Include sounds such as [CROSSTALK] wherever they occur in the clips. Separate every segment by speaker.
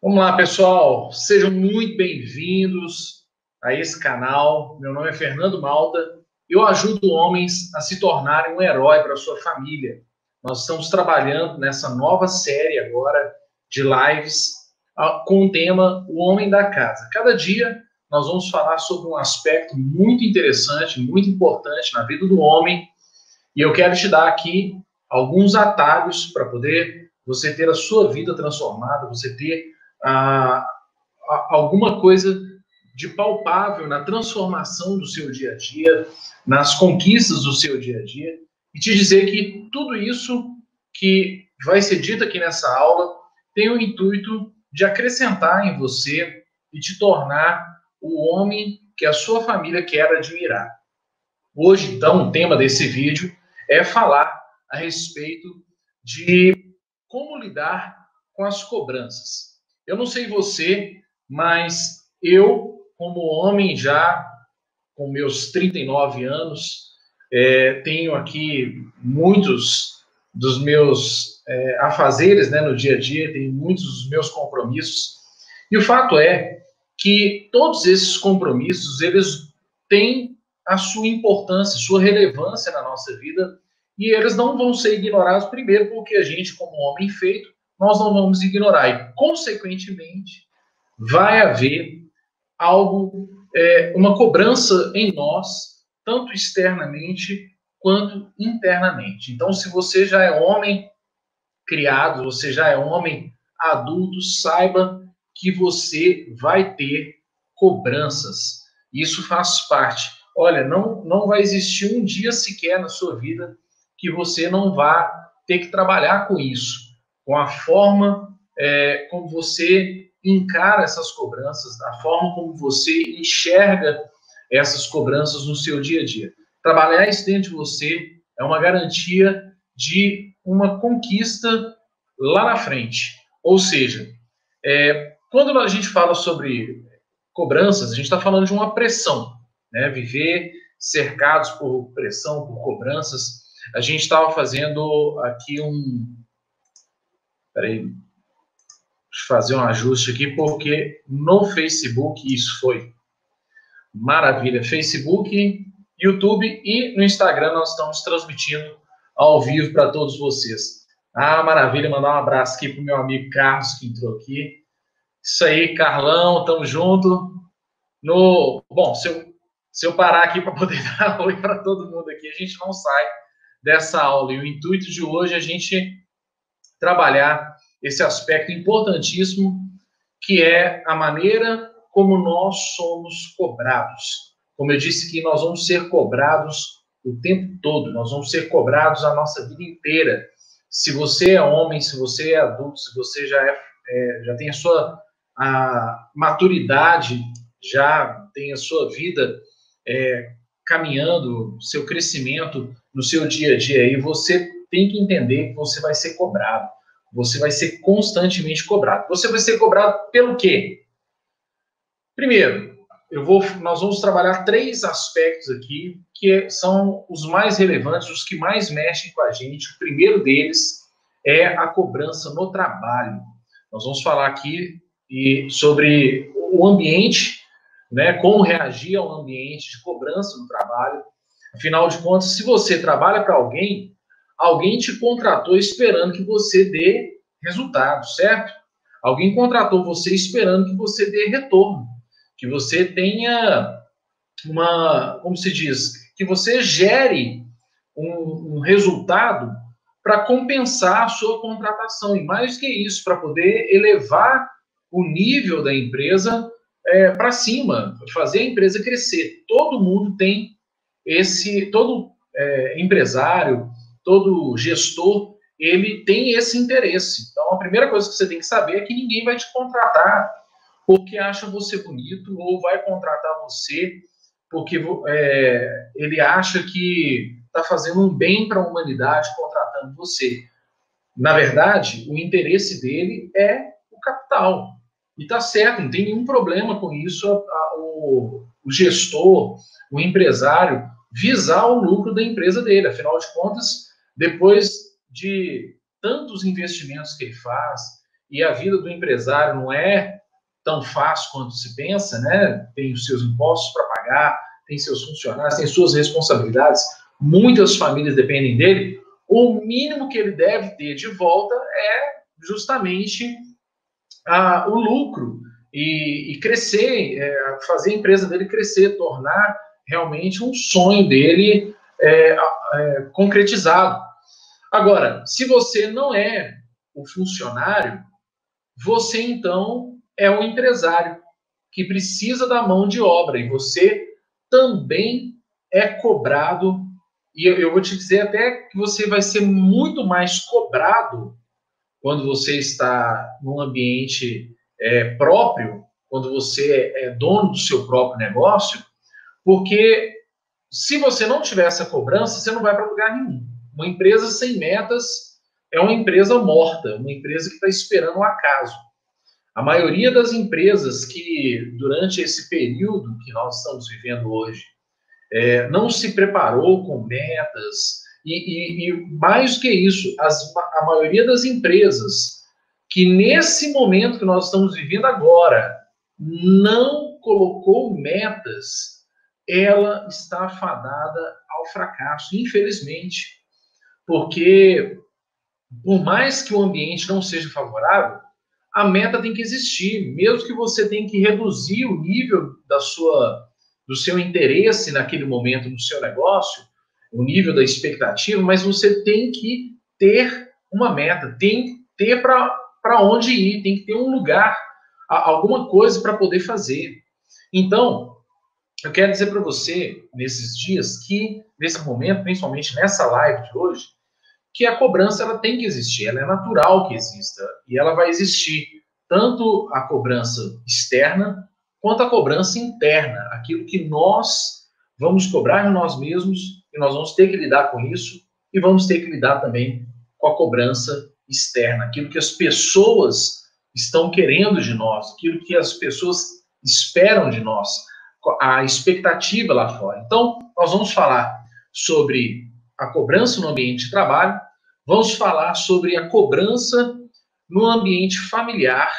Speaker 1: Vamos lá, pessoal. Sejam muito bem-vindos a esse canal. Meu nome é Fernando Malta. Eu ajudo homens a se tornarem um herói para sua família. Nós estamos trabalhando nessa nova série agora de lives com o tema O Homem da Casa. Cada dia nós vamos falar sobre um aspecto muito interessante, muito importante na vida do homem. E eu quero te dar aqui alguns atalhos para poder você ter a sua vida transformada, você ter alguma coisa de palpável na transformação do seu dia a dia, nas conquistas do seu dia a dia, e te dizer que tudo isso que vai ser dito aqui nessa aula tem o intuito de acrescentar em você e te tornar o homem que a sua família quer admirar. Hoje, então, o tema desse vídeo é falar a respeito de como lidar com as cobranças. Eu não sei você, mas eu, como homem já com meus 39 anos, é, tenho aqui muitos dos meus é, afazeres né, no dia a dia, tenho muitos dos meus compromissos. E o fato é que todos esses compromissos, eles têm a sua importância, sua relevância na nossa vida, e eles não vão ser ignorados, primeiro, porque a gente, como homem feito, nós não vamos ignorar. E, consequentemente, vai haver algo, é, uma cobrança em nós, tanto externamente quanto internamente. Então, se você já é homem criado, você já é homem adulto, saiba que você vai ter cobranças. Isso faz parte. Olha, não, não vai existir um dia sequer na sua vida que você não vá ter que trabalhar com isso com a forma é, como você encara essas cobranças, a forma como você enxerga essas cobranças no seu dia a dia. Trabalhar isso dentro de você é uma garantia de uma conquista lá na frente. Ou seja, é, quando a gente fala sobre cobranças, a gente está falando de uma pressão, né? Viver cercados por pressão, por cobranças. A gente estava fazendo aqui um, Peraí, deixa eu fazer um ajuste aqui, porque no Facebook isso foi maravilha. Facebook, YouTube e no Instagram nós estamos transmitindo ao vivo para todos vocês. Ah, maravilha, mandar um abraço aqui para o meu amigo Carlos que entrou aqui. Isso aí, Carlão, tamo junto. No, bom, se eu, se eu parar aqui para poder [LAUGHS] dar oi para todo mundo aqui, a gente não sai dessa aula. E o intuito de hoje é a gente trabalhar esse aspecto importantíssimo que é a maneira como nós somos cobrados. Como eu disse que nós vamos ser cobrados o tempo todo, nós vamos ser cobrados a nossa vida inteira. Se você é homem, se você é adulto, se você já é, é já tem a sua a maturidade, já tem a sua vida é, caminhando, seu crescimento no seu dia a dia, e você tem que entender que você vai ser cobrado. Você vai ser constantemente cobrado. Você vai ser cobrado pelo quê? Primeiro, eu vou, nós vamos trabalhar três aspectos aqui que são os mais relevantes, os que mais mexem com a gente. O primeiro deles é a cobrança no trabalho. Nós vamos falar aqui e sobre o ambiente, né, como reagir ao ambiente de cobrança no trabalho. Afinal de contas, se você trabalha para alguém, alguém te contratou esperando que você dê resultado, certo? Alguém contratou você esperando que você dê retorno, que você tenha uma, como se diz, que você gere um, um resultado para compensar a sua contratação e mais que isso, para poder elevar o nível da empresa é, para cima, fazer a empresa crescer. Todo mundo tem esse, todo é, empresário, todo gestor, ele tem esse interesse. Então, a primeira coisa que você tem que saber é que ninguém vai te contratar porque acha você bonito ou vai contratar você porque é, ele acha que está fazendo um bem para a humanidade contratando você. Na verdade, o interesse dele é o capital. E está certo, não tem nenhum problema com isso a, a, o, o gestor, o empresário, visar o lucro da empresa dele. Afinal de contas, depois de tantos investimentos que ele faz, e a vida do empresário não é tão fácil quanto se pensa, né? Tem os seus impostos para pagar, tem seus funcionários, tem suas responsabilidades, muitas famílias dependem dele. O mínimo que ele deve ter de volta é justamente a, o lucro e, e crescer, é, fazer a empresa dele crescer, tornar realmente um sonho dele é, é, concretizado. Agora, se você não é o funcionário, você então é o empresário que precisa da mão de obra e você também é cobrado. E eu, vou te dizer até que você vai ser muito mais cobrado quando você está num ambiente é, próprio, quando você é dono do seu próprio negócio, porque se você não tiver essa cobrança, você não vai para lugar nenhum. Uma empresa sem metas é uma empresa morta, uma empresa que está esperando o acaso. A maioria das empresas que, durante esse período que nós estamos vivendo hoje, é, não se preparou com metas, e, e, e mais do que isso, as, a maioria das empresas que nesse momento que nós estamos vivendo agora não colocou metas, ela está fadada ao fracasso, infelizmente. Porque, por mais que o ambiente não seja favorável, a meta tem que existir, mesmo que você tenha que reduzir o nível da sua, do seu interesse naquele momento no seu negócio, o nível da expectativa, mas você tem que ter uma meta, tem que ter para onde ir, tem que ter um lugar, alguma coisa para poder fazer. Então, eu quero dizer para você, nesses dias, que, nesse momento, principalmente nessa live de hoje, que a cobrança ela tem que existir, ela é natural que exista, e ela vai existir tanto a cobrança externa quanto a cobrança interna, aquilo que nós vamos cobrar de nós mesmos, e nós vamos ter que lidar com isso, e vamos ter que lidar também com a cobrança externa, aquilo que as pessoas estão querendo de nós, aquilo que as pessoas esperam de nós, a expectativa lá fora. Então, nós vamos falar sobre a cobrança no ambiente de trabalho, vamos falar sobre a cobrança no ambiente familiar.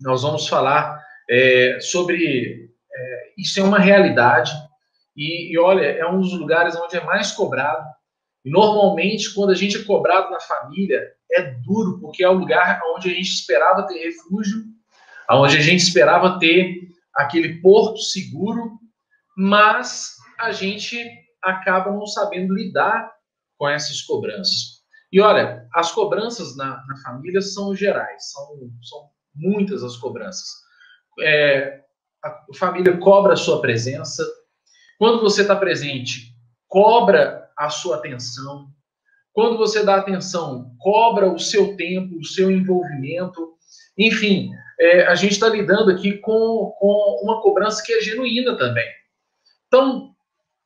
Speaker 1: Nós vamos falar é, sobre é, isso é uma realidade e, e, olha é um dos lugares onde é mais cobrado. Normalmente quando a gente é cobrado na família é duro porque é o lugar onde a gente esperava ter refúgio, onde a gente esperava ter aquele porto seguro, mas a gente acaba não sabendo lidar com essas cobranças. E olha, as cobranças na, na família são gerais, são, são muitas as cobranças. É, a família cobra a sua presença. Quando você está presente, cobra a sua atenção. Quando você dá atenção, cobra o seu tempo, o seu envolvimento. Enfim, é, a gente está lidando aqui com, com uma cobrança que é genuína também. Então,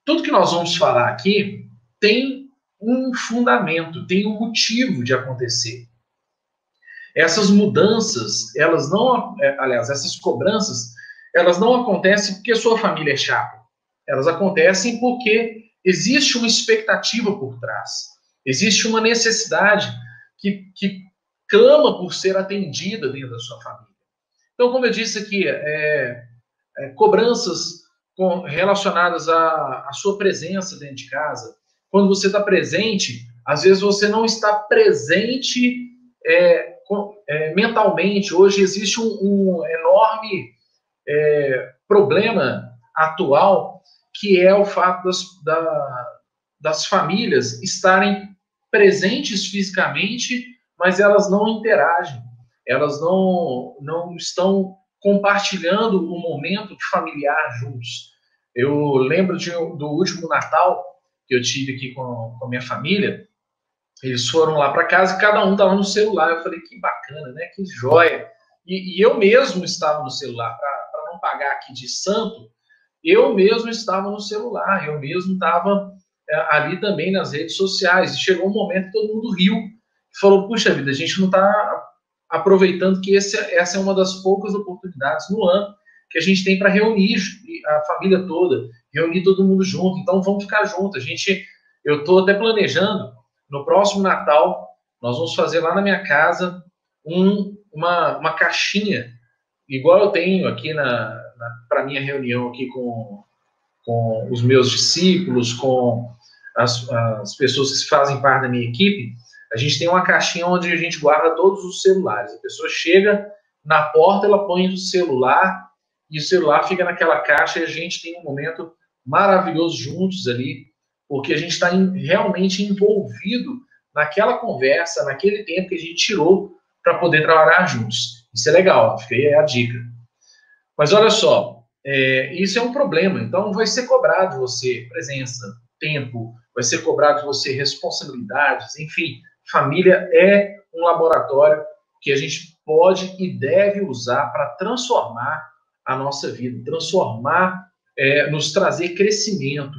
Speaker 1: tudo que nós vamos falar aqui tem um fundamento, tem um motivo de acontecer. Essas mudanças, elas não, é, aliás, essas cobranças, elas não acontecem porque sua família é chata. Elas acontecem porque existe uma expectativa por trás. Existe uma necessidade que, que clama por ser atendida dentro da sua família. Então, como eu disse aqui, é, é, cobranças com, relacionadas à, à sua presença dentro de casa, quando você está presente, às vezes você não está presente é, é, mentalmente. Hoje existe um, um enorme é, problema atual que é o fato das, da, das famílias estarem presentes fisicamente, mas elas não interagem, elas não, não estão compartilhando o momento familiar juntos. Eu lembro de, do último Natal, que eu tive aqui com, com a minha família, eles foram lá para casa e cada um estava no celular. Eu falei, que bacana, né? Que joia. E, e eu mesmo estava no celular, para não pagar aqui de santo, eu mesmo estava no celular, eu mesmo estava é, ali também nas redes sociais. E chegou um momento que todo mundo riu falou: puxa vida, a gente não está aproveitando que esse, essa é uma das poucas oportunidades no ano que a gente tem para reunir a família toda, reunir todo mundo junto. Então vamos ficar juntos. A gente, eu estou até planejando no próximo Natal nós vamos fazer lá na minha casa um uma, uma caixinha, igual eu tenho aqui na, na para minha reunião aqui com, com os meus discípulos, com as, as pessoas que fazem parte da minha equipe, a gente tem uma caixinha onde a gente guarda todos os celulares. A pessoa chega na porta, ela põe o celular e o celular fica naquela caixa e a gente tem um momento maravilhoso juntos ali, porque a gente está realmente envolvido naquela conversa, naquele tempo que a gente tirou para poder trabalhar juntos. Isso é legal, fica aí a dica. Mas olha só, é, isso é um problema. Então, vai ser cobrado você presença, tempo, vai ser cobrado você responsabilidades, enfim. Família é um laboratório que a gente pode e deve usar para transformar a nossa vida, transformar, é, nos trazer crescimento.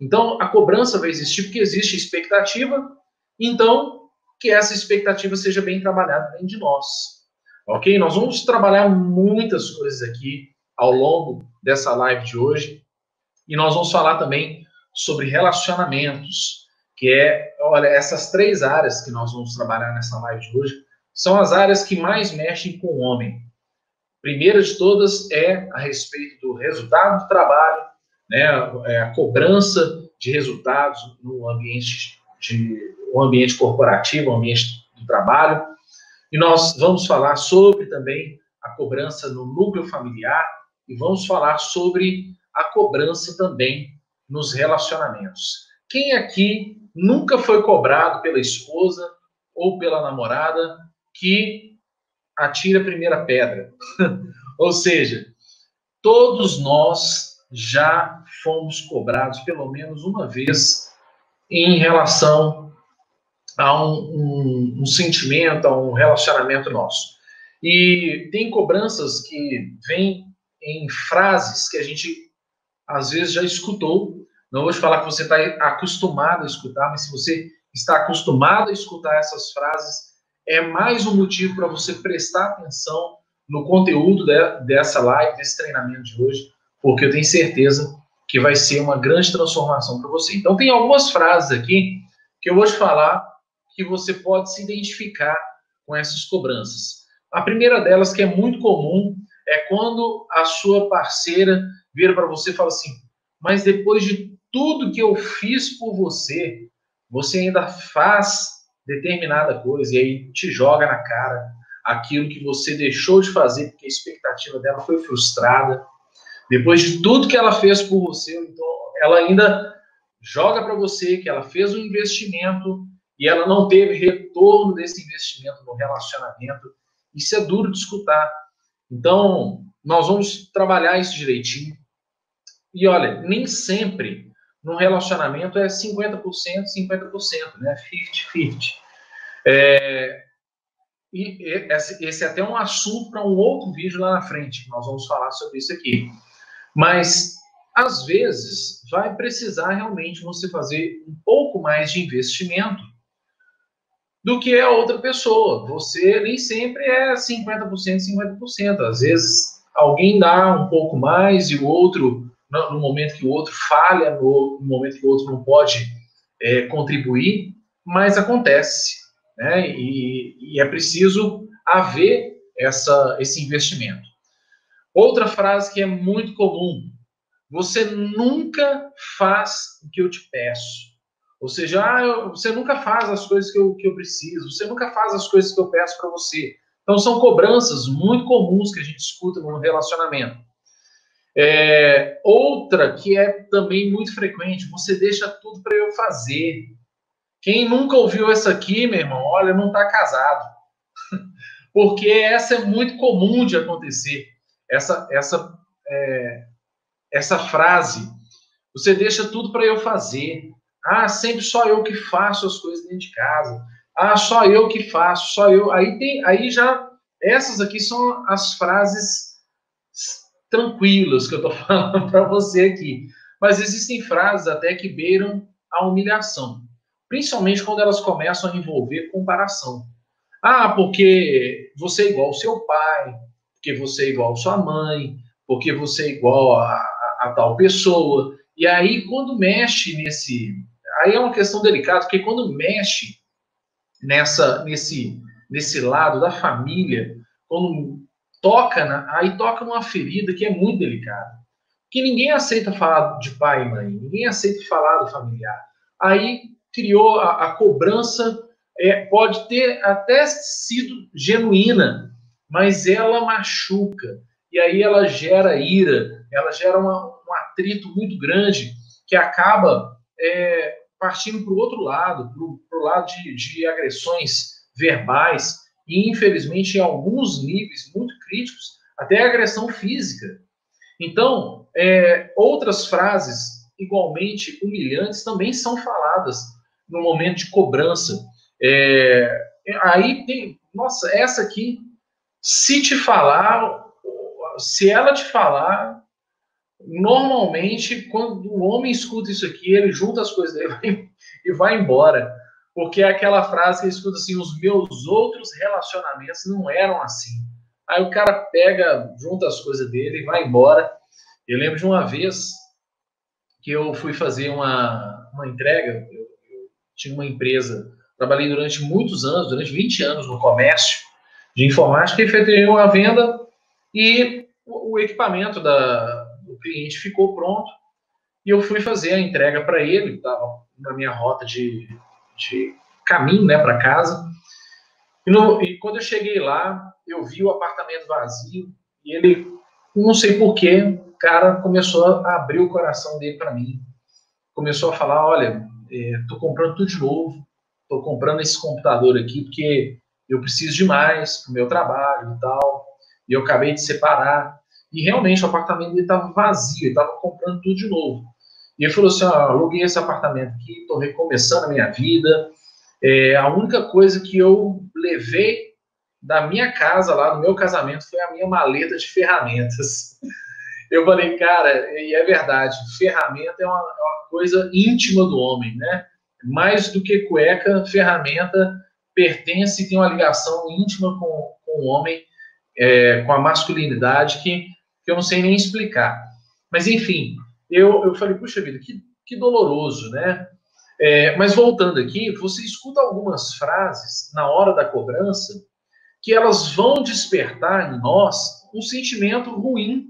Speaker 1: Então, a cobrança vai existir porque existe expectativa, então, que essa expectativa seja bem trabalhada dentro de nós. Ok? Nós vamos trabalhar muitas coisas aqui ao longo dessa live de hoje. E nós vamos falar também sobre relacionamentos, que é, olha, essas três áreas que nós vamos trabalhar nessa live de hoje são as áreas que mais mexem com o homem. Primeira de todas é a respeito do resultado do trabalho, né, é a cobrança de resultados no ambiente de um ambiente corporativo, um ambiente do trabalho. E nós vamos falar sobre também a cobrança no núcleo familiar e vamos falar sobre a cobrança também nos relacionamentos. Quem aqui nunca foi cobrado pela esposa ou pela namorada que atira a primeira pedra? [LAUGHS] ou seja, todos nós já fomos cobrados pelo menos uma vez em relação a um, um, um sentimento, a um relacionamento nosso. E tem cobranças que vêm em frases que a gente às vezes já escutou. Não vou te falar que você está acostumado a escutar, mas se você está acostumado a escutar essas frases, é mais um motivo para você prestar atenção no conteúdo de, dessa live, desse treinamento de hoje, porque eu tenho certeza que vai ser uma grande transformação para você. Então, tem algumas frases aqui que eu vou te falar que você pode se identificar com essas cobranças. A primeira delas, que é muito comum, é quando a sua parceira vira para você e fala assim: Mas depois de tudo que eu fiz por você, você ainda faz determinada coisa e aí te joga na cara aquilo que você deixou de fazer porque a expectativa dela foi frustrada. Depois de tudo que ela fez por você, então ela ainda joga para você que ela fez um investimento e ela não teve retorno desse investimento no relacionamento. Isso é duro de escutar. Então, nós vamos trabalhar isso direitinho. E olha, nem sempre no relacionamento é 50%, 50%, né? 50-50. É, e esse é até um assunto para um outro vídeo lá na frente, nós vamos falar sobre isso aqui. Mas, às vezes, vai precisar realmente você fazer um pouco mais de investimento do que a outra pessoa. Você nem sempre é 50%, 50%. Às vezes alguém dá um pouco mais e o outro, no momento que o outro falha, no momento que o outro não pode é, contribuir, mas acontece. Né? E, e é preciso haver essa, esse investimento. Outra frase que é muito comum: você nunca faz o que eu te peço. Ou seja, ah, eu, você nunca faz as coisas que eu, que eu preciso, você nunca faz as coisas que eu peço para você. Então, são cobranças muito comuns que a gente escuta no relacionamento. É, outra que é também muito frequente, você deixa tudo para eu fazer. Quem nunca ouviu essa aqui, meu irmão, olha, não está casado. [LAUGHS] Porque essa é muito comum de acontecer. Essa, essa, é, essa frase, você deixa tudo para eu fazer. Ah, sempre só eu que faço as coisas dentro de casa. Ah, só eu que faço, só eu. Aí tem, aí já essas aqui são as frases tranquilas que eu estou [LAUGHS] falando para você aqui. Mas existem frases até que beiram a humilhação, principalmente quando elas começam a envolver comparação. Ah, porque você é igual ao seu pai, porque você é igual à sua mãe, porque você é igual a, a, a tal pessoa. E aí, quando mexe nesse, aí é uma questão delicada, porque quando mexe nessa, nesse, nesse lado da família, quando toca, na, aí toca numa ferida que é muito delicada. Que ninguém aceita falar de pai e mãe, ninguém aceita falar do familiar. Aí criou a, a cobrança, é, pode ter até sido genuína, mas ela machuca. E aí ela gera ira, ela gera uma, um atrito muito grande que acaba é, partindo para o outro lado, para o lado de, de agressões verbais e, infelizmente, em alguns níveis muito críticos, até agressão física. Então, é, outras frases igualmente humilhantes também são faladas no momento de cobrança. É, aí tem, nossa, essa aqui, se te falar, se ela te falar, normalmente, quando o homem escuta isso aqui, ele junta as coisas dele [LAUGHS] e vai embora. Porque é aquela frase que escuta assim: os meus outros relacionamentos não eram assim. Aí o cara pega, junta as coisas dele e vai embora. Eu lembro de uma vez que eu fui fazer uma, uma entrega. Eu, eu tinha uma empresa, trabalhei durante muitos anos, durante 20 anos no comércio de informática, e efetuei uma venda e o, o equipamento da, do cliente ficou pronto. E eu fui fazer a entrega para ele, estava na minha rota de, de caminho né, para casa. E, no, e, quando eu cheguei lá, eu vi o apartamento vazio e ele, não sei porquê, o cara começou a abrir o coração dele para mim. Começou a falar: Olha, estou é, comprando tudo de novo, estou comprando esse computador aqui porque eu preciso de mais para o meu trabalho e tal. E eu acabei de separar. E realmente o apartamento estava vazio, estava comprando tudo de novo. E ele falou assim: ah, aluguei esse apartamento aqui, estou recomeçando a minha vida. É, a única coisa que eu levei da minha casa lá, no meu casamento, foi a minha maleta de ferramentas. [LAUGHS] Eu falei, cara, e é verdade, ferramenta é uma, é uma coisa íntima do homem, né? Mais do que cueca, ferramenta pertence e tem uma ligação íntima com, com o homem, é, com a masculinidade, que, que eu não sei nem explicar. Mas, enfim, eu, eu falei, puxa vida, que, que doloroso, né? É, mas voltando aqui, você escuta algumas frases na hora da cobrança que elas vão despertar em nós um sentimento ruim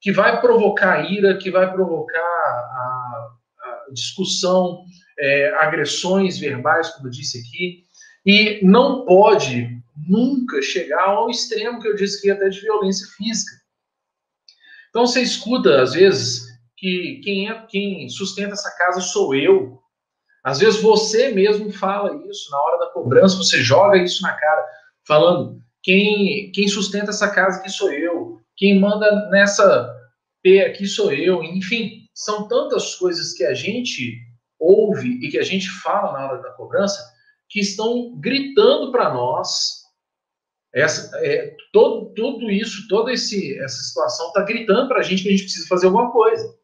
Speaker 1: que vai provocar ira, que vai provocar a, a discussão, é, agressões verbais, como eu disse aqui, e não pode nunca chegar ao extremo que eu disse que até de violência física. Então você escuta, às vezes, que quem, é, quem sustenta essa casa sou eu. Às vezes você mesmo fala isso na hora da cobrança, você joga isso na cara, falando quem, quem sustenta essa casa aqui sou eu, quem manda nessa P aqui sou eu, enfim, são tantas coisas que a gente ouve e que a gente fala na hora da cobrança que estão gritando para nós. Essa, é, todo, tudo isso, toda esse, essa situação está gritando para a gente que a gente precisa fazer alguma coisa.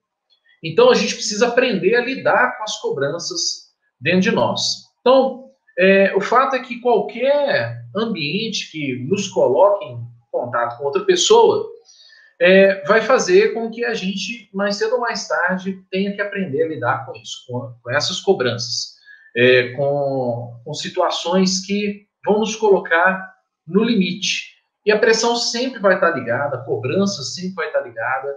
Speaker 1: Então a gente precisa aprender a lidar com as cobranças dentro de nós. Então, é, o fato é que qualquer ambiente que nos coloque em contato com outra pessoa é, vai fazer com que a gente, mais cedo ou mais tarde, tenha que aprender a lidar com isso, com, com essas cobranças, é, com, com situações que vão nos colocar no limite. E a pressão sempre vai estar ligada, a cobrança sempre vai estar ligada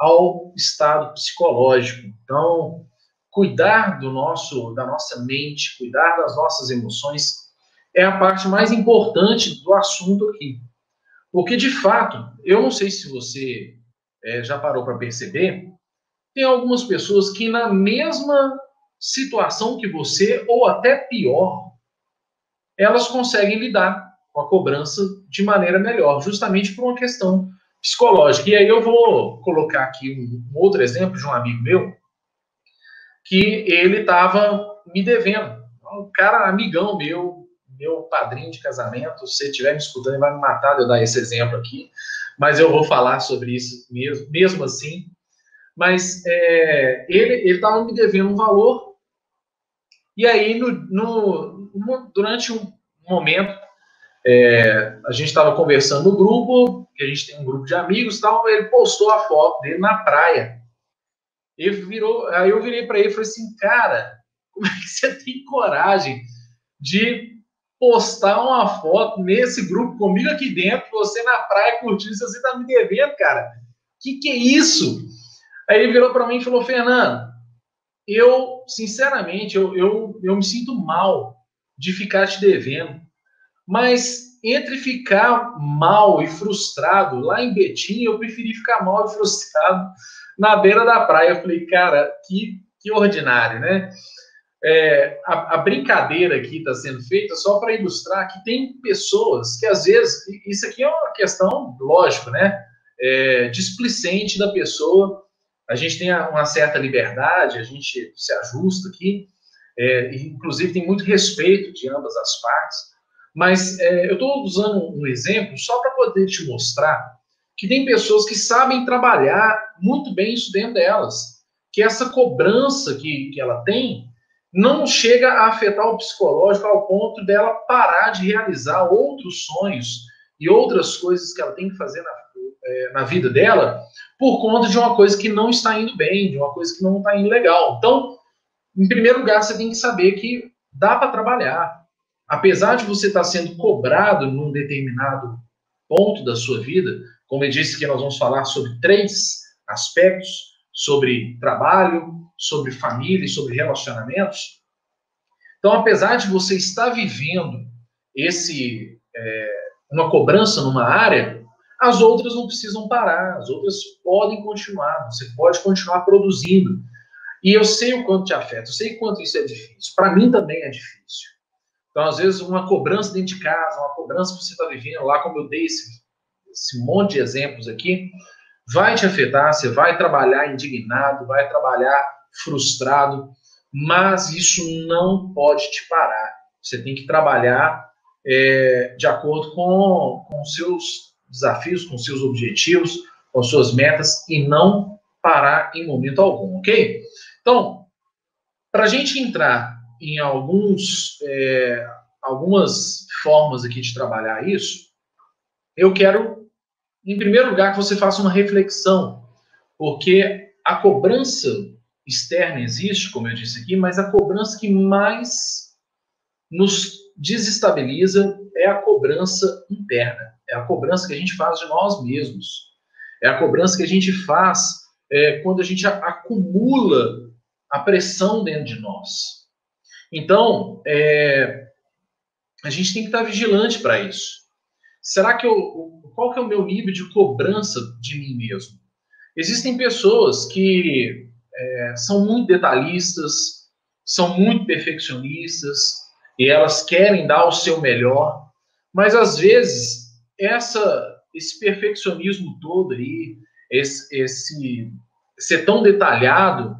Speaker 1: ao estado psicológico. Então, cuidar do nosso, da nossa mente, cuidar das nossas emoções é a parte mais importante do assunto aqui. Porque, de fato, eu não sei se você é, já parou para perceber, tem algumas pessoas que, na mesma situação que você, ou até pior, elas conseguem lidar com a cobrança de maneira melhor, justamente por uma questão psicológica. E aí eu vou colocar aqui um, outro exemplo de um amigo meu que ele estava me devendo. Um cara amigão meu, meu padrinho de casamento. Se você estiver me escutando, ele vai me matar de eu dar esse exemplo aqui. Mas eu vou falar sobre isso mesmo, mesmo assim. Mas é, ele estava me devendo um valor. E aí, no, no, no durante um momento, é, a gente estava conversando no grupo, que a gente tem um grupo de amigos tal, ele postou a foto dele na praia. Ele virou, aí eu virei para ele e falei assim, cara, como é que você tem coragem de postar uma foto nesse grupo comigo aqui dentro, você na praia curtindo, você tá me devendo, cara. Que que é isso? Aí ele virou para mim e falou, Fernando, eu, sinceramente, eu, eu, eu me sinto mal de ficar te devendo, mas entre ficar mal e frustrado lá em Betim, eu preferi ficar mal e frustrado na beira da praia. Eu falei, cara, que, que ordinário, né? É, a, a, brincadeira aqui está sendo feita só para ilustrar que tem pessoas que às vezes, isso aqui é uma questão, lógico, né? É, displicente da pessoa. A gente tem uma certa liberdade, a gente se ajusta aqui, é, inclusive tem muito respeito de ambas as partes. Mas é, eu estou usando um exemplo só para poder te mostrar que tem pessoas que sabem trabalhar muito bem isso dentro delas, que essa cobrança que, que ela tem não chega a afetar o psicológico ao ponto dela parar de realizar outros sonhos e outras coisas que ela tem que fazer na, é, na vida dela por conta de uma coisa que não está indo bem, de uma coisa que não está indo legal. Então, em primeiro lugar, você tem que saber que dá para trabalhar, apesar de você estar sendo cobrado num determinado ponto da sua vida, como eu disse que nós vamos falar sobre três aspectos, sobre trabalho, sobre família e sobre relacionamentos. Então, apesar de você estar vivendo esse é, uma cobrança numa área, as outras não precisam parar, as outras podem continuar, você pode continuar produzindo. E eu sei o quanto te afeta, eu sei o quanto isso é difícil. Para mim também é difícil. Então, às vezes, uma cobrança dentro de casa, uma cobrança que você está vivendo lá, como eu dei esse, esse monte de exemplos aqui, vai te afetar, você vai trabalhar indignado, vai trabalhar frustrado, mas isso não pode te parar. Você tem que trabalhar é, de acordo com, com seus desafios, com seus objetivos, com suas metas e não parar em momento algum, ok? Então, para a gente entrar em alguns, é, algumas formas aqui de trabalhar isso, eu quero, em primeiro lugar, que você faça uma reflexão, porque a cobrança externa existe, como eu disse aqui, mas a cobrança que mais nos desestabiliza é a cobrança interna, é a cobrança que a gente faz de nós mesmos, é a cobrança que a gente faz é, quando a gente acumula a pressão dentro de nós. Então, é, a gente tem que estar vigilante para isso. Será que eu, qual que é o meu nível de cobrança de mim mesmo? Existem pessoas que é, são muito detalhistas, são muito perfeccionistas e elas querem dar o seu melhor, mas às vezes essa, esse perfeccionismo todo aí, esse, esse ser tão detalhado,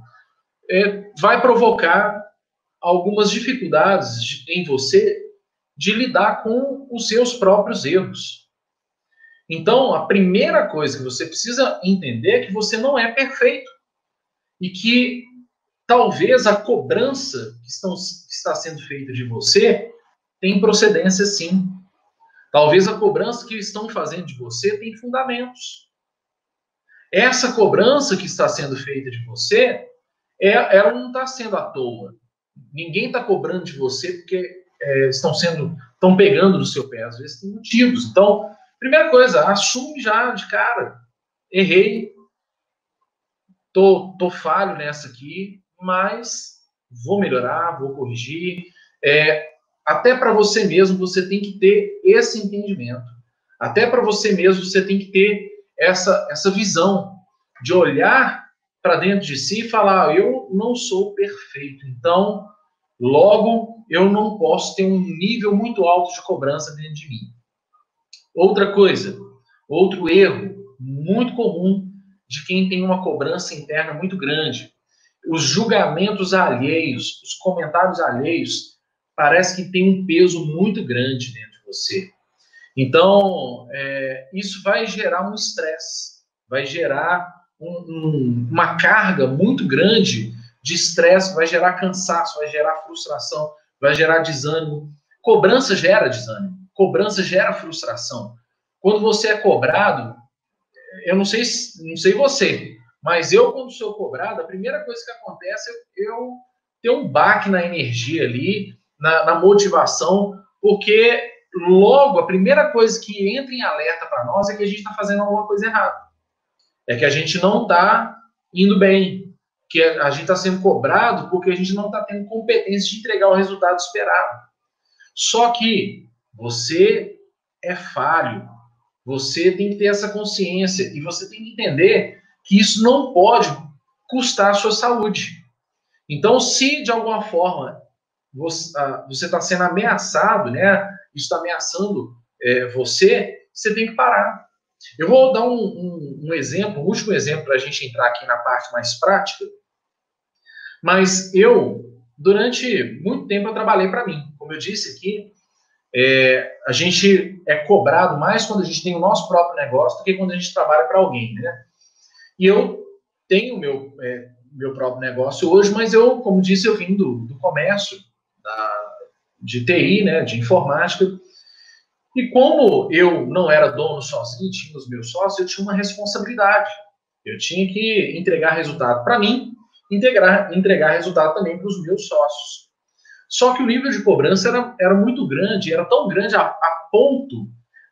Speaker 1: é, vai provocar algumas dificuldades em você de lidar com os seus próprios erros. Então, a primeira coisa que você precisa entender é que você não é perfeito e que talvez a cobrança que, estão, que está sendo feita de você tem procedência sim. Talvez a cobrança que estão fazendo de você tem fundamentos. Essa cobrança que está sendo feita de você, é, ela não está sendo à toa. Ninguém está cobrando de você porque é, estão sendo, estão pegando no seu pé. Às vezes tem motivos. Então, primeira coisa, assume já de cara. Errei, tô, tô falho nessa aqui, mas vou melhorar, vou corrigir. É, até para você mesmo você tem que ter esse entendimento. Até para você mesmo você tem que ter essa, essa visão de olhar para dentro de si e falar: eu não sou perfeito, então, logo, eu não posso ter um nível muito alto de cobrança dentro de mim. Outra coisa, outro erro muito comum de quem tem uma cobrança interna muito grande. Os julgamentos alheios, os comentários alheios, parece que tem um peso muito grande dentro de você. Então, é, isso vai gerar um estresse, vai gerar um, um, uma carga muito grande de estresse, vai gerar cansaço, vai gerar frustração, vai gerar desânimo. Cobrança gera desânimo, cobrança gera frustração. Quando você é cobrado, eu não sei, não sei você, mas eu, quando sou cobrado, a primeira coisa que acontece é eu ter um baque na energia ali, na, na motivação, porque logo a primeira coisa que entra em alerta para nós é que a gente está fazendo alguma coisa errada. É que a gente não está indo bem, que a gente está sendo cobrado porque a gente não está tendo competência de entregar o resultado esperado. Só que você é falho, você tem que ter essa consciência e você tem que entender que isso não pode custar a sua saúde. Então, se de alguma forma você ah, está sendo ameaçado, né? Isso está ameaçando é, você, você tem que parar. Eu vou dar um, um, um exemplo, um último exemplo para a gente entrar aqui na parte mais prática. Mas eu, durante muito tempo, eu trabalhei para mim. Como eu disse aqui, é, a gente é cobrado mais quando a gente tem o nosso próprio negócio do que quando a gente trabalha para alguém, né? E eu tenho meu é, meu próprio negócio hoje, mas eu, como disse, eu vim do, do comércio, da, de TI, né, de informática. E como eu não era dono sozinho, tinha os meus sócios, eu tinha uma responsabilidade. Eu tinha que entregar resultado para mim, integrar, entregar resultado também para os meus sócios. Só que o nível de cobrança era, era muito grande, era tão grande a, a ponto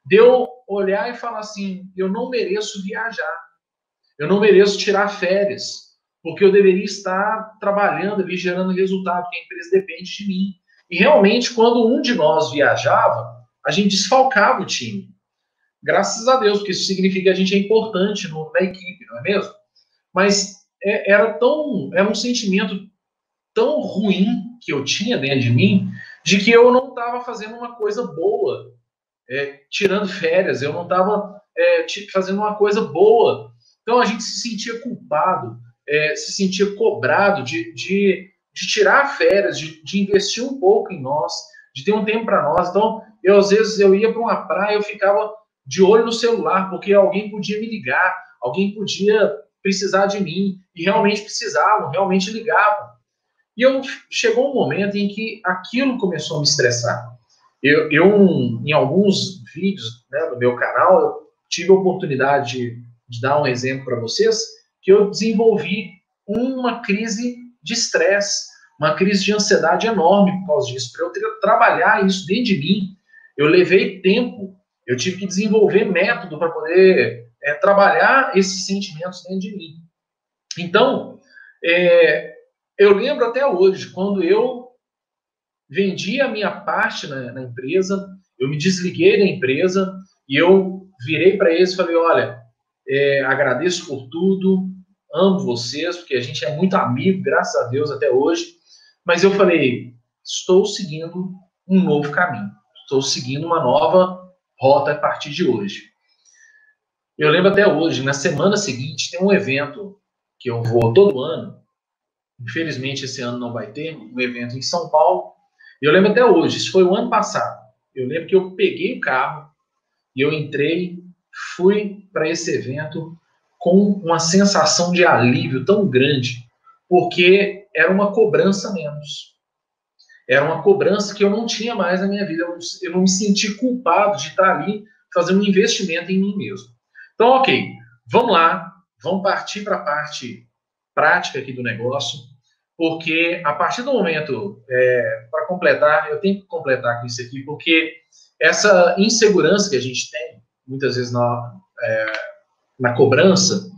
Speaker 1: de eu olhar e falar assim: eu não mereço viajar, eu não mereço tirar férias, porque eu deveria estar trabalhando ali, gerando resultado, porque a empresa depende de mim. E realmente, quando um de nós viajava, a gente desfalcava o time. Graças a Deus, porque isso significa que a gente é importante no, na equipe, não é mesmo? Mas é, era tão, era um sentimento tão ruim que eu tinha dentro de mim, de que eu não estava fazendo uma coisa boa, é, tirando férias, eu não estava é, fazendo uma coisa boa. Então a gente se sentia culpado, é, se sentia cobrado de, de, de tirar férias, de, de, investir um pouco em nós, de ter um tempo para nós. Então, eu às vezes eu ia para uma praia, eu ficava de olho no celular, porque alguém podia me ligar, alguém podia precisar de mim, e realmente precisavam, realmente ligavam. E eu, chegou um momento em que aquilo começou a me estressar. Eu, eu em alguns vídeos né, do meu canal, eu tive a oportunidade de, de dar um exemplo para vocês, que eu desenvolvi uma crise de estresse, uma crise de ansiedade enorme por causa disso. Para eu ter, trabalhar isso dentro de mim, eu levei tempo, eu tive que desenvolver método para poder é, trabalhar esses sentimentos dentro de mim. Então, é, eu lembro até hoje, quando eu vendi a minha parte na, na empresa, eu me desliguei da empresa e eu virei para eles e falei: olha, é, agradeço por tudo, amo vocês, porque a gente é muito amigo, graças a Deus, até hoje. Mas eu falei, estou seguindo um novo caminho, estou seguindo uma nova rota a partir de hoje. Eu lembro até hoje, na semana seguinte, tem um evento que eu vou todo ano. Infelizmente, esse ano não vai ter, um evento em São Paulo. Eu lembro até hoje, isso foi o ano passado. Eu lembro que eu peguei o carro e eu entrei fui para esse evento com uma sensação de alívio tão grande, porque era uma cobrança menos. Era uma cobrança que eu não tinha mais na minha vida. Eu eu não me senti culpado de estar ali fazendo um investimento em mim mesmo. Então, ok, vamos lá, vamos partir para a parte prática aqui do negócio, porque a partir do momento, é, para completar, eu tenho que completar com isso aqui, porque essa insegurança que a gente tem, muitas vezes na, é, na cobrança,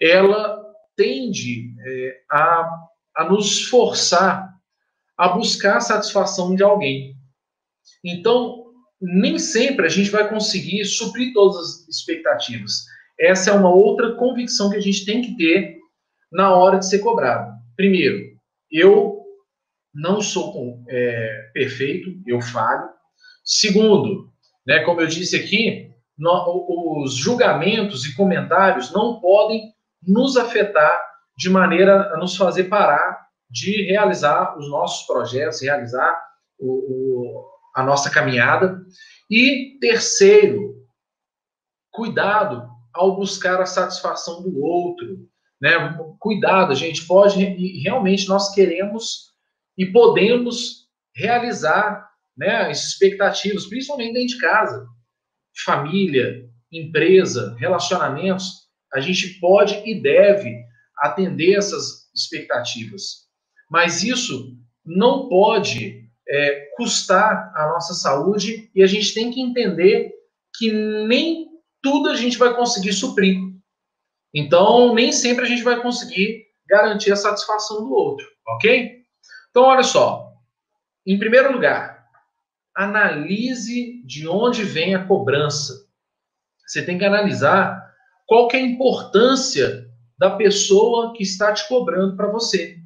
Speaker 1: ela tende é, a, a nos forçar a buscar a satisfação de alguém. Então, nem sempre a gente vai conseguir suprir todas as expectativas. Essa é uma outra convicção que a gente tem que ter na hora de ser cobrado. Primeiro, eu não sou é, perfeito, eu falho. Segundo, né, como eu disse aqui, no, os julgamentos e comentários não podem nos afetar de maneira a nos fazer parar de realizar os nossos projetos, realizar o, o, a nossa caminhada. E terceiro, cuidado ao buscar a satisfação do outro. Né? Cuidado, a gente pode, realmente nós queremos e podemos realizar né, as expectativas, principalmente dentro de casa família, empresa, relacionamentos, a gente pode e deve atender essas expectativas. Mas isso não pode é, custar a nossa saúde e a gente tem que entender que nem tudo a gente vai conseguir suprir. Então, nem sempre a gente vai conseguir garantir a satisfação do outro, ok? Então, olha só. Em primeiro lugar, analise de onde vem a cobrança. Você tem que analisar qual que é a importância da pessoa que está te cobrando para você.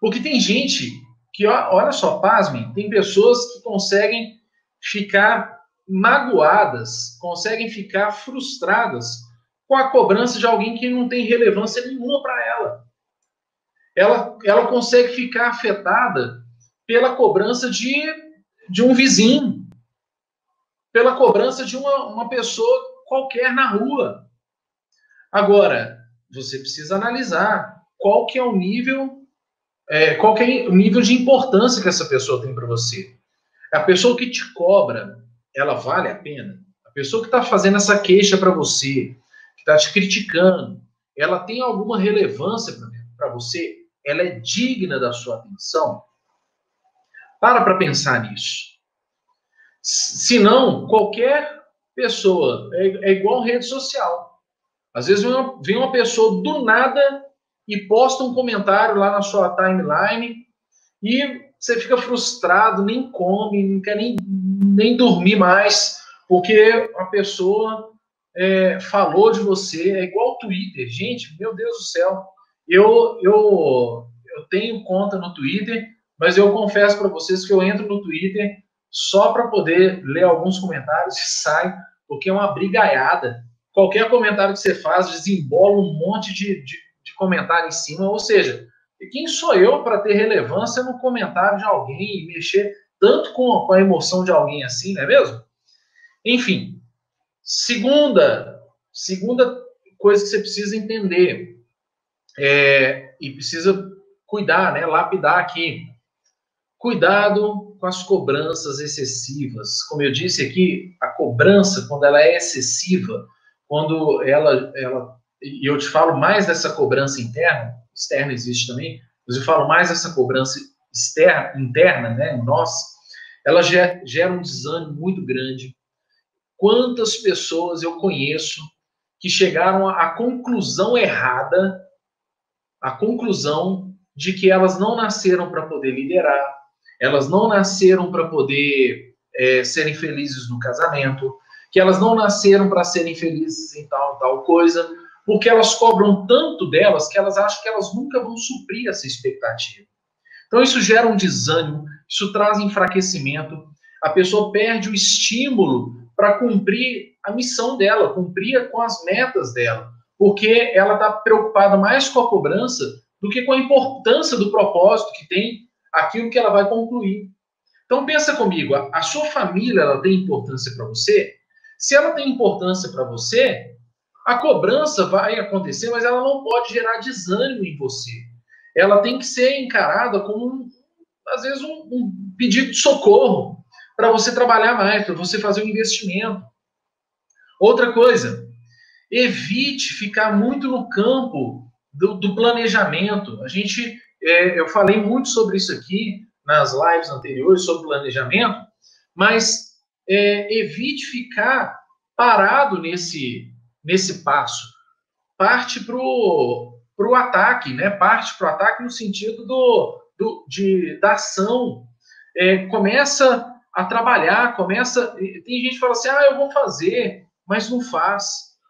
Speaker 1: Porque tem gente que, olha só, pasmem, tem pessoas que conseguem ficar magoadas, conseguem ficar frustradas com a cobrança de alguém que não tem relevância nenhuma para ela. ela. Ela consegue ficar afetada pela cobrança de, de um vizinho, pela cobrança de uma, uma pessoa qualquer na rua. Agora, você precisa analisar qual que é o nível, é, qual é o nível de importância que essa pessoa tem para você. A pessoa que te cobra, ela vale a pena? A pessoa que está fazendo essa queixa para você, que está te criticando, ela tem alguma relevância para você? Ela é digna da sua atenção? Para para pensar nisso. Se não, qualquer pessoa é, é igual rede social. Às vezes vem uma, vem uma pessoa do nada e posta um comentário lá na sua timeline e você fica frustrado, nem come, não quer nem, nem dormir mais, porque a pessoa é, falou de você, é igual o Twitter. Gente, meu Deus do céu, eu, eu, eu tenho conta no Twitter, mas eu confesso para vocês que eu entro no Twitter só para poder ler alguns comentários e sai, porque é uma brigaiada qualquer comentário que você faz desembola um monte de, de comentário em cima. Ou seja, quem sou eu para ter relevância no comentário de alguém e mexer tanto com, com a emoção de alguém assim, não é mesmo? Enfim, segunda, segunda coisa que você precisa entender é, e precisa cuidar, né, lapidar aqui. Cuidado com as cobranças excessivas. Como eu disse aqui, a cobrança, quando ela é excessiva, quando ela, ela e eu te falo mais dessa cobrança interna, externa existe também, mas eu falo mais dessa cobrança externa, interna, né, nós, ela gera, um desânimo muito grande. Quantas pessoas eu conheço que chegaram à conclusão errada, a conclusão de que elas não nasceram para poder liderar, elas não nasceram para poder é, serem felizes no casamento, que elas não nasceram para serem felizes em tal tal coisa, porque elas cobram tanto delas que elas acham que elas nunca vão suprir essa expectativa. Então isso gera um desânimo, isso traz enfraquecimento, a pessoa perde o estímulo para cumprir a missão dela, cumprir com as metas dela, porque ela está preocupada mais com a cobrança do que com a importância do propósito que tem aquilo que ela vai concluir. Então pensa comigo, a, sua família ela tem importância para você? Se ela tem importância para você, a cobrança vai acontecer, mas ela não pode gerar desânimo em você. Ela tem que ser encarada como, às vezes, um, um pedido de socorro para você trabalhar mais, para você fazer um investimento. Outra coisa, evite ficar muito no campo do, do planejamento. A gente, é, eu falei muito sobre isso aqui nas lives anteriores sobre planejamento, mas é, evite ficar parado nesse, nesse passo. Parte para o ataque, né? Parte para o ataque no sentido do, do, de, da ação. É, começa a trabalhar, começa. Tem gente que fala assim, ah, eu vou fazer, mas não faz.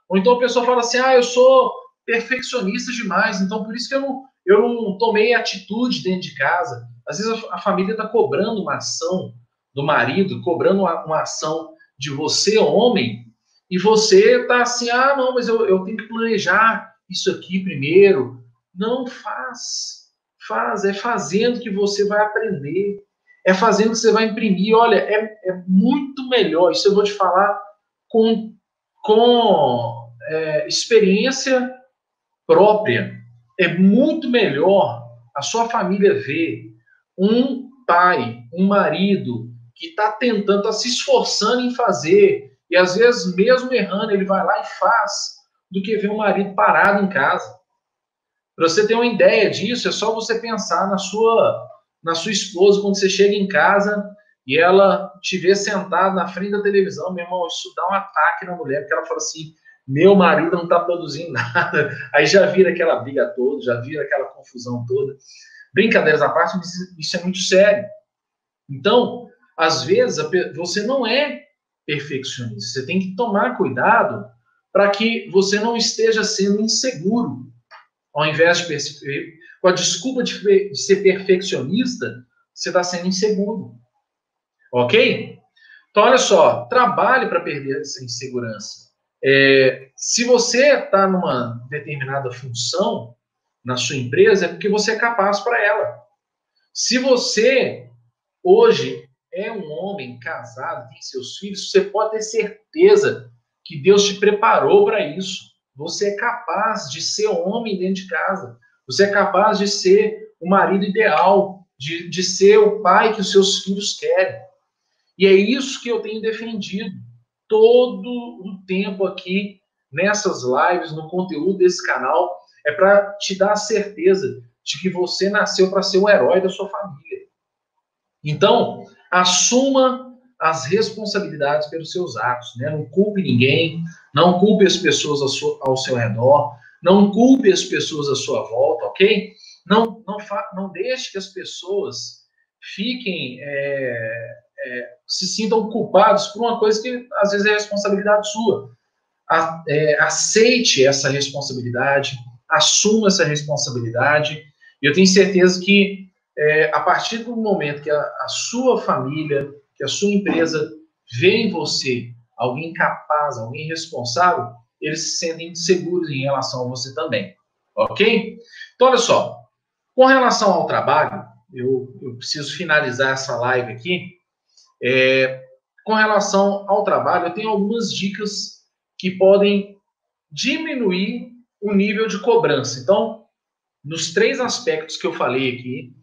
Speaker 1: Ou então a pessoa fala assim, ah, eu sou perfeccionista demais, então por isso que eu não, eu não tomei atitude dentro de casa. Às vezes a, a família está cobrando uma ação do marido, cobrando uma, uma ação de você, homem, e você tá assim, ah, não, mas eu, eu tenho que planejar isso aqui primeiro. Não faz. Faz. É fazendo que você vai aprender. É fazendo que você vai imprimir. Olha, é, é muito melhor. Isso eu vou te falar com, com é, experiência própria. É muito melhor a sua família ver um pai, um marido, que está tentando, está se esforçando em fazer, e às vezes, mesmo errando, ele vai lá e faz, do que ver um marido parado em casa. Para você ter uma ideia disso, é só você pensar na sua, na sua esposa quando você chega em casa e ela te vê sentado na frente da televisão, meu irmão, isso dá um ataque na mulher, porque ela fala assim: meu marido não está produzindo [LAUGHS] nada. Aí já vira aquela briga toda, já vira aquela confusão toda. Brincadeiras à parte, isso é muito sério. Então, às vezes, você não é perfeccionista. Você tem que tomar cuidado para que você não esteja sendo inseguro. Ao invés de com a desculpa de, ser perfeccionista, você está sendo inseguro. Ok? Então, olha só, trabalhe para perder essa insegurança. É, se você está numa determinada função na sua empresa, é porque você é capaz para ela. Se você hoje é um homem casado, tem seus filhos, você pode ter certeza que Deus te preparou para isso. Você é capaz de ser homem dentro de casa. Você é capaz de ser o marido ideal, de, de ser o pai que os seus filhos querem. E é isso que eu tenho defendido todo o tempo aqui nessas lives, no conteúdo desse canal, é para te dar a certeza de que você nasceu para ser o herói da sua família. Então, assuma as responsabilidades pelos seus atos, né? Não culpe ninguém, não culpe as pessoas ao seu, redor, não culpe as pessoas à sua volta, ok? Não, não, não deixe que as pessoas fiquem é, é, se sintam culpados por uma coisa que às vezes é responsabilidade sua. A, é, aceite essa responsabilidade, assuma essa responsabilidade. E eu tenho certeza que é, a partir do momento que a, a, sua família, que a sua empresa vê em você alguém capaz, alguém responsável, eles se sentem seguros em relação a você também. Ok? Então, olha só. Com relação ao trabalho, eu, eu preciso finalizar essa live aqui. É, com relação ao trabalho, eu tenho algumas dicas que podem diminuir o nível de cobrança. Então, nos três aspectos que eu falei aqui,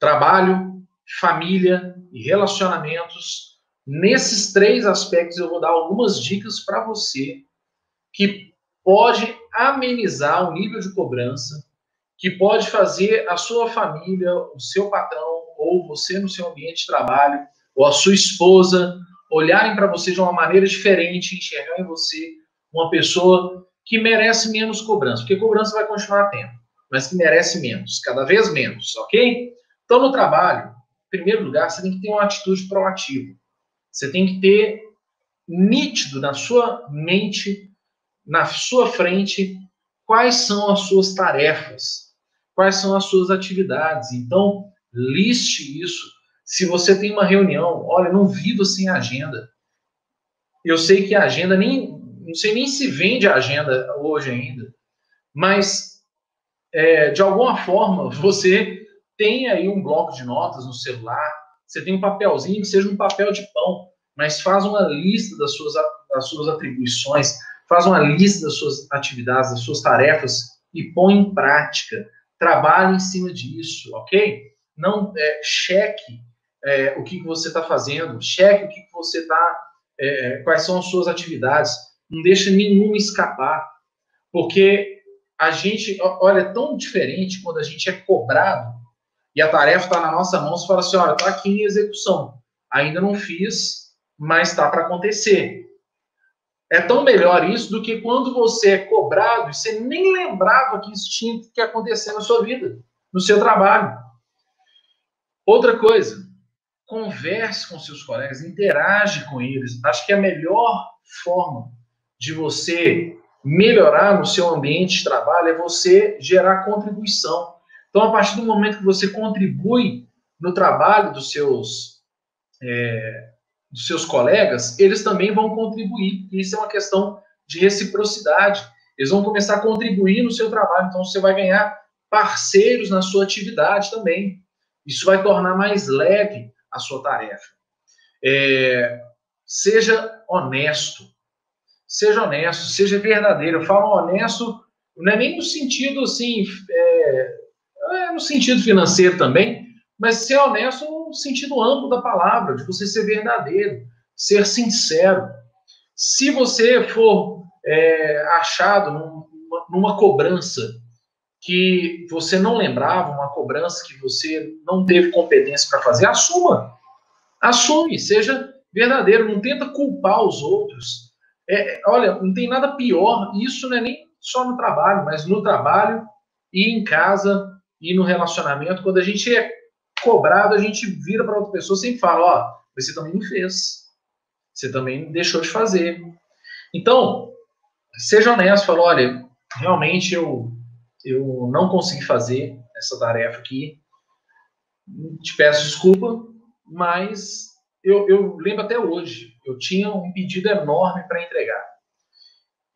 Speaker 1: trabalho, família e relacionamentos, nesses três aspectos eu vou dar algumas dicas para você que pode amenizar o nível de cobrança, que pode fazer a sua família, o seu patrão ou você no seu ambiente de trabalho ou a sua esposa olharem para você de uma maneira diferente, enxergar em você uma pessoa que merece menos cobrança, porque cobrança vai continuar tendo, mas que merece menos, cada vez menos, ok? Então, no trabalho, em primeiro lugar, você tem que ter uma atitude proativa. Você tem que ter nítido na sua mente, na sua frente, quais são as suas tarefas, quais são as suas atividades. Então, liste isso se você tem uma reunião, olha, não vivo sem agenda. Eu sei que a agenda nem, não sei nem se vende a agenda hoje ainda, mas é, de alguma forma você tem aí um bloco de notas no celular, você tem um papelzinho que seja um papel de pão, mas faz uma lista das suas, das suas atribuições, faz uma lista das suas atividades, das suas tarefas e põe em prática. Trabalhe em cima disso, ok? Não é, cheque é, o que, que você está fazendo, cheque o que, que você está, é, quais são as suas atividades, não deixa nenhuma escapar, porque a gente, olha, é tão diferente quando a gente é cobrado e a tarefa está na nossa mão, você fala assim, olha, está aqui em execução, ainda não fiz, mas está para acontecer. É tão melhor isso do que quando você é cobrado e você nem lembrava que isso tinha que acontecer na sua vida, no seu trabalho. Outra coisa, converse com seus colegas, interage com eles. Acho que a melhor forma de você melhorar no seu ambiente de trabalho é você gerar contribuição. Então, a partir do momento que você contribui no trabalho dos seus, é, dos seus colegas, eles também vão contribuir. Isso é uma questão de reciprocidade. Eles vão começar a contribuir no seu trabalho. Então, você vai ganhar parceiros na sua atividade também. Isso vai tornar mais leve a sua tarefa. É, seja honesto. Seja honesto, seja verdadeiro. Eu falo honesto, não é nem no sentido assim, é, é no sentido financeiro também, mas ser honesto no sentido amplo da palavra, de você ser verdadeiro, ser sincero. Se você for é, achado numa, numa cobrança que você não lembrava, uma cobrança que você não teve competência para fazer, assuma. Assume, seja verdadeiro, não tenta culpar os outros. É, olha, não tem nada pior, isso não é nem só no trabalho, mas no trabalho e em casa e no relacionamento, quando a gente é cobrado, a gente vira para outra pessoa e fala, ó, você também não fez. Você também deixou de fazer. Então, seja honesto, fala, olha, realmente eu, eu não consegui fazer essa tarefa aqui. Te peço desculpa, mas eu, eu lembro até hoje, eu tinha um pedido enorme para entregar.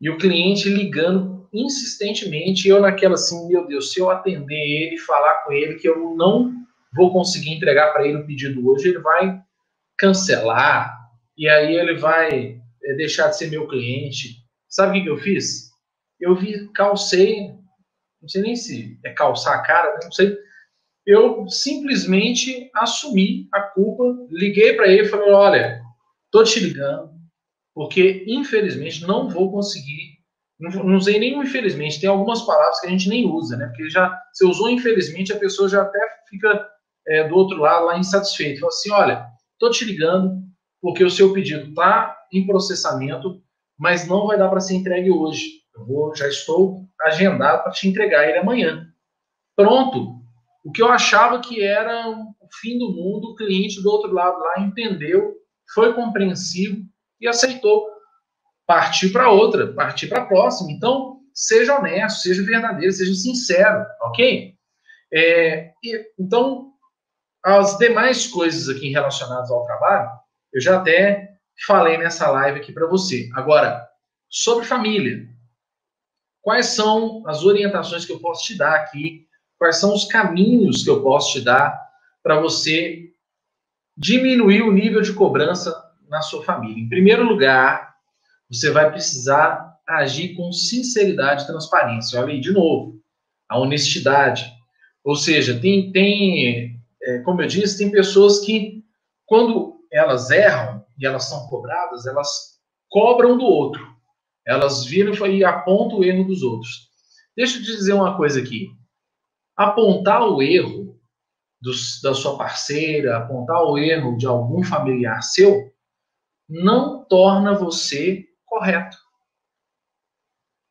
Speaker 1: E o cliente ligando insistentemente, eu naquela assim, meu Deus, se eu atender ele, falar com ele que eu não vou conseguir entregar para ele o pedido hoje, ele vai cancelar, e aí ele vai é, deixar de ser meu cliente. Sabe o que, que eu fiz? Eu vi, calcei, não sei nem se é calçar a cara, né? não sei. Eu simplesmente assumi a culpa, liguei para ele e falei: olha, tô te ligando, porque infelizmente não vou conseguir. Não, usei nem infelizmente, tem algumas palavras que a gente nem usa, né? Porque já, se usou infelizmente, a pessoa já até fica é, do outro lado lá insatisfeito. Fala assim: olha, tô te ligando, porque o seu pedido está em processamento, mas não vai dar para ser entregue hoje. Eu vou, já estou agendado para te entregar ele amanhã. Pronto. O que eu achava que era o fim do mundo, o cliente do outro lado lá entendeu, foi compreensivo e aceitou. Partir para outra, partir para a próxima. Então, seja honesto, seja verdadeiro, seja sincero, ok? É, e, então, as demais coisas aqui relacionadas ao trabalho, eu já até falei nessa live aqui para você. Agora, sobre família. Quais são as orientações que eu posso te dar aqui? Quais são os caminhos que eu posso te dar para você diminuir o nível de cobrança na sua família? Em primeiro lugar, você vai precisar agir com sinceridade e transparência. Olha aí, de novo, a honestidade. Ou seja, tem, tem é, como eu disse, tem pessoas que, quando elas erram e elas são cobradas, elas cobram do outro. Elas viram e apontam o erro dos outros. Deixa eu te dizer uma coisa aqui. Apontar o erro da sua parceira, apontar o erro de algum familiar seu, não torna você correto.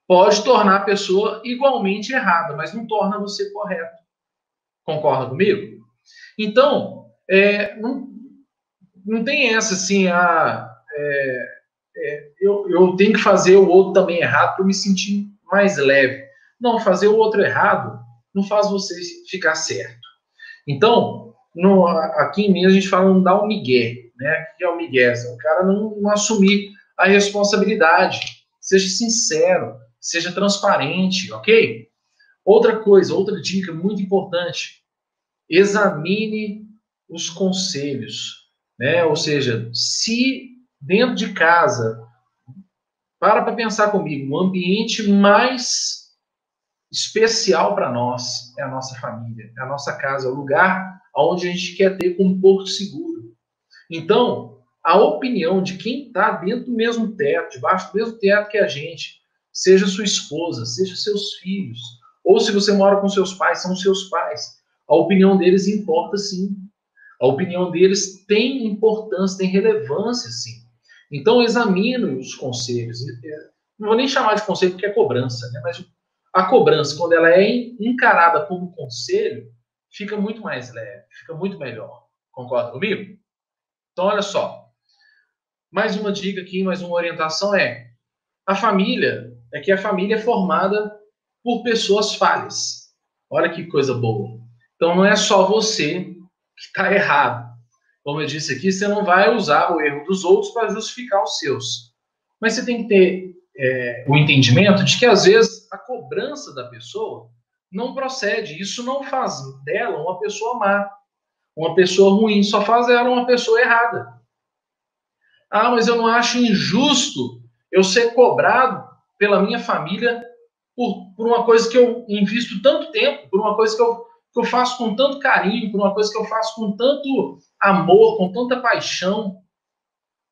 Speaker 1: Pode tornar a pessoa igualmente errada, mas não torna você correto. Concorda comigo? Então, é, não, não tem essa assim, a, ah, é, é, eu, eu tenho que fazer o outro também errado para me sentir mais leve. Não, fazer o outro errado não faz você ficar certo. Então, no, aqui em Minas a gente fala não dar um migué, né? O que é o migué? O cara não, não assumir a responsabilidade. Seja sincero, seja transparente, ok? Outra coisa, outra dica muito importante: examine os conselhos, né? Ou seja, se dentro de casa, para para pensar comigo, o ambiente mais especial para nós é a nossa família, é a nossa casa, é o lugar onde a gente quer ter um porto seguro. Então, a opinião de quem está dentro do mesmo teto, debaixo do mesmo teto que a gente, seja sua esposa, seja seus filhos, ou se você mora com seus pais, são seus pais a opinião deles importa sim. A opinião deles tem importância, tem relevância sim. Então examine os conselhos. Não vou nem chamar de conselho porque é cobrança, né? mas a cobrança, quando ela é encarada como conselho, fica muito mais leve, fica muito melhor. Concorda comigo? Então, olha só. Mais uma dica aqui, mais uma orientação é: a família é que a família é formada por pessoas falhas. Olha que coisa boa. Então não é só você que está errado. Como eu disse aqui, você não vai usar o erro dos outros para justificar os seus. Mas você tem que ter é, o entendimento de que às vezes a cobrança da pessoa não procede. Isso não faz dela uma pessoa má, uma pessoa ruim, só faz dela uma pessoa errada. Ah, mas eu não acho injusto eu ser cobrado pela minha família por, por uma coisa que eu invisto tanto tempo, por uma coisa que eu que eu faço com tanto carinho, por uma coisa que eu faço com tanto amor, com tanta paixão.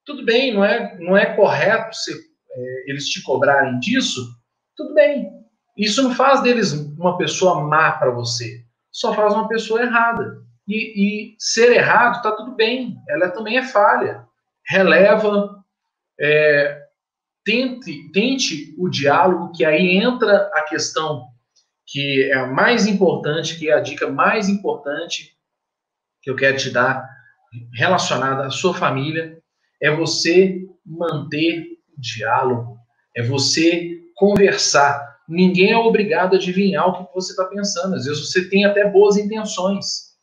Speaker 1: Tudo bem, não é, não é correto se, é, eles te cobrarem disso? Tudo bem. Isso não faz deles uma pessoa má para você, só faz uma pessoa errada. E, e ser errado está tudo bem, ela também é falha. Releva, é, tente, tente o diálogo, que aí entra a questão que é a mais importante, que é a dica mais importante que eu quero te dar relacionada à sua família, é você manter o diálogo, é você conversar. Ninguém é obrigado a adivinhar o que você está pensando. Às vezes você tem até boas intenções,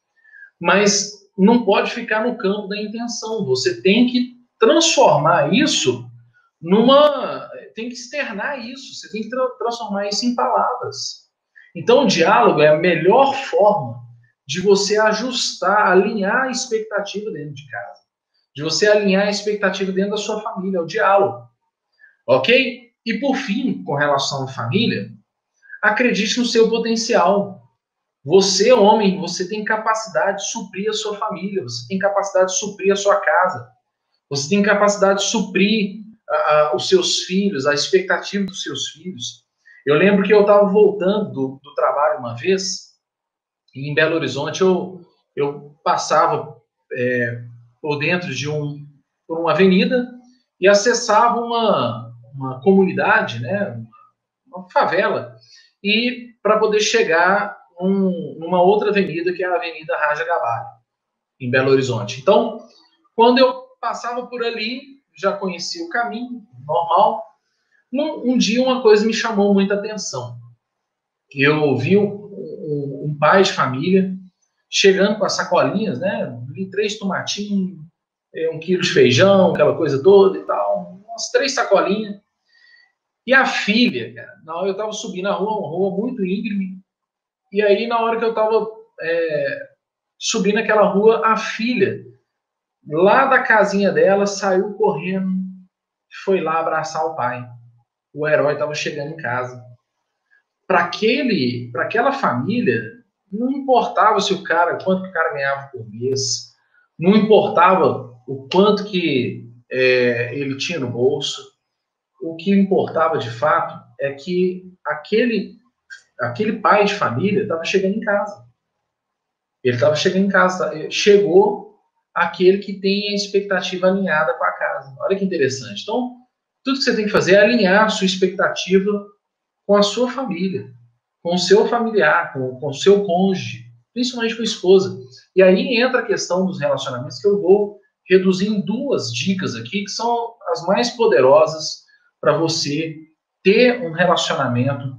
Speaker 1: mas não pode ficar no campo da intenção. Você tem que transformar isso numa. tem que externar isso, você tem que tra transformar isso em palavras. Então, o diálogo é a melhor forma de você ajustar, alinhar a expectativa dentro de casa, de você alinhar a expectativa dentro da sua família, é o diálogo. Ok? E por fim, com relação à família, acredite no seu potencial. Você, homem, você tem capacidade de suprir a sua família, você tem capacidade de suprir a sua casa, você tem capacidade de suprir os seus filhos, a expectativa dos seus filhos. Eu lembro que eu estava voltando do, do, trabalho uma vez, e em Belo Horizonte eu, eu passava é, por dentro de um, por uma avenida e acessava uma, uma comunidade, né, uma favela, e para poder chegar um, numa outra avenida, que é a Avenida Raja Gabalho, em Belo Horizonte. Então, quando eu passava por ali, já conhecia o caminho, normal. Um, um dia uma coisa me chamou muita atenção. Eu vi um, um, um pai de família chegando com as sacolinhas, né? Três tomatinhos, é, um quilo de feijão, aquela coisa toda e tal, umas três sacolinhas. E a filha, cara, hora eu estava subindo a rua, uma rua muito íngreme, e aí na hora que eu estava é, subindo aquela rua, a filha lá da casinha dela, saiu correndo, foi lá abraçar o pai. O herói estava chegando em casa. Para aquele, para aquela família, não importava se o cara, quanto que o cara ganhava por mês, não importava o quanto que é, ele tinha no bolso. O que importava de fato é que aquele, aquele pai de família estava chegando em casa. Ele estava chegando em casa, chegou aquele que tem a expectativa alinhada com a casa. Olha que interessante. Então, tudo que você tem que fazer é alinhar a sua expectativa com a sua família, com o seu familiar, com, com o seu cônjuge, principalmente com a esposa. E aí entra a questão dos relacionamentos que eu vou reduzir em duas dicas aqui, que são as mais poderosas para você ter um relacionamento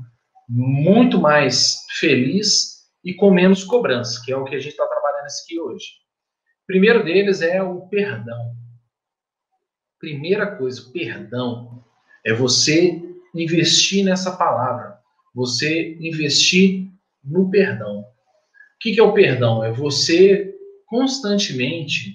Speaker 1: muito mais feliz e com menos cobrança, que é o que a gente está trabalhando aqui hoje primeiro deles é o perdão. Primeira coisa, perdão. É você investir nessa palavra. Você investir no perdão. O que, é o perdão? É você constantemente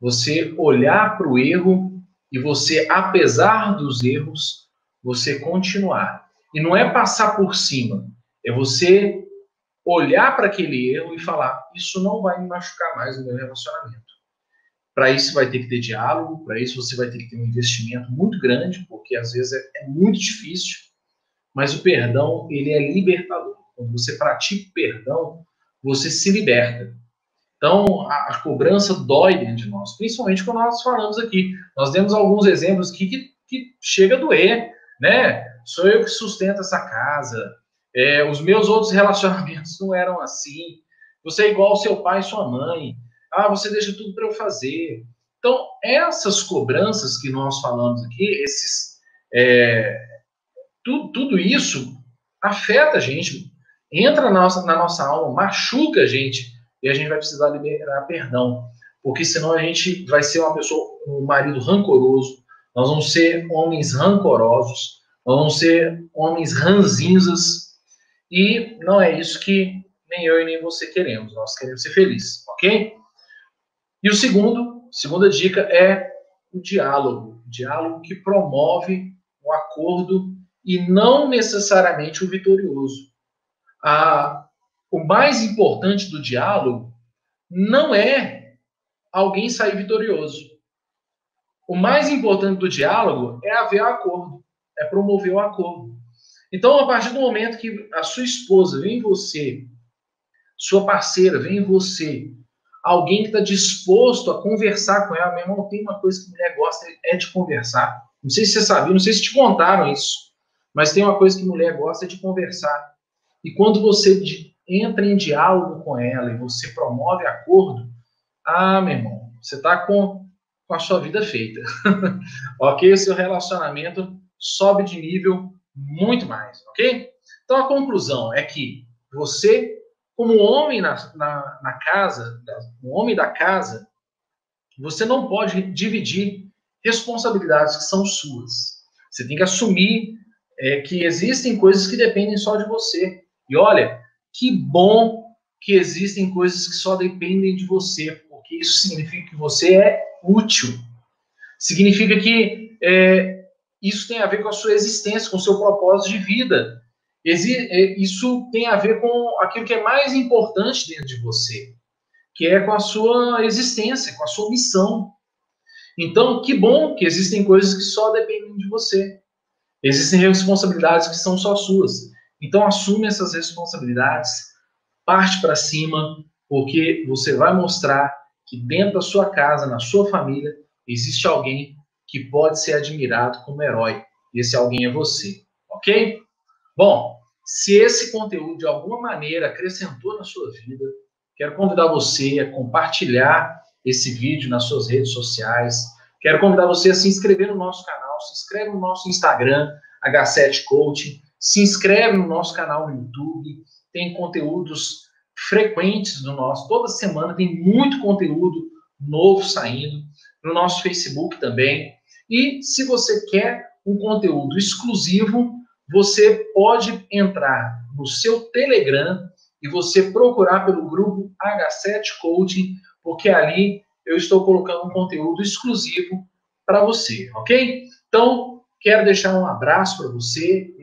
Speaker 1: você olhar para o erro e você, apesar dos erros, você continuar. E não é passar por cima, é você olhar para aquele erro e falar: isso não vai me machucar mais no meu relacionamento. Para isso vai ter que ter diálogo, para isso você vai ter que ter um investimento muito grande, porque às vezes é, é muito difícil, mas o perdão ele é libertador. Quando você pratica o perdão, você se liberta. Então, a, a, cobrança dói dentro de nós, principalmente quando nós falamos aqui. Nós demos alguns exemplos aqui que, que chega a doer, né? Sou eu que sustento essa casa, é, os meus outros relacionamentos não eram assim. Você é igual ao seu pai e sua mãe. Ah, você deixa tudo para eu fazer. Então, essas cobranças que nós falamos aqui, esses, é, tudo, tudo isso afeta a gente, entra na nossa, na nossa alma, machuca a gente, e a gente vai precisar liberar perdão. Porque senão a gente vai ser uma pessoa, um marido rancoroso, nós vamos ser homens rancorosos, vamos ser homens ranzinzas, e não é isso que nem eu e nem você queremos. Nós queremos ser felizes, ok? E o segundo, segunda dica é o diálogo. O diálogo que promove o acordo e não necessariamente o vitorioso. Ah, o mais importante do diálogo não é alguém sair vitorioso. O mais importante do diálogo é haver acordo, é promover o acordo. Então, a partir do momento que a sua esposa vem em você, sua parceira vem em você, alguém que está disposto a conversar com ela, meu irmão, tem uma coisa que mulher gosta, é de conversar. Não sei se você sabia, não sei se te contaram isso, mas tem uma coisa que mulher gosta é de conversar. E quando você entra em diálogo com ela e você promove acordo, ah, meu irmão, você está com, com a sua vida feita. [LAUGHS] ok? Seu relacionamento sobe de nível muito mais, ok? Então a conclusão é que você, como homem na, na, na casa, o homem da casa, você não pode dividir responsabilidades que são suas. Você tem que assumir é, que existem coisas que dependem só de você. E olha, que bom que existem coisas que só dependem de você, porque isso significa que você é útil. Significa que é, isso tem a ver com a sua existência, com o seu propósito de vida. É, isso tem a ver com aquilo que é mais importante dentro de você, que é com a sua existência, com a sua missão. Então, que bom que existem coisas que só dependem de você. Existem responsabilidades que são só suas. Então, assume essas responsabilidades, parte para cima, porque você vai mostrar que dentro da sua casa, na sua família, existe alguém que pode ser admirado como herói. Esse alguém é você, ok? Bom, se esse conteúdo de alguma maneira acrescentou na sua vida, quero convidar você a compartilhar esse vídeo nas suas redes sociais. Quero convidar você a se inscrever no nosso canal, se inscreve no nosso Instagram, H7 Coaching, se inscreve no nosso canal no YouTube, tem conteúdos frequentes no nosso, toda semana tem muito conteúdo novo saindo, no nosso Facebook também. E se você quer um conteúdo exclusivo, você pode entrar no seu Telegram e você procurar pelo grupo H7 Coaching, porque ali eu estou colocando um conteúdo exclusivo para você, ok? Então, quero deixar um abraço para você.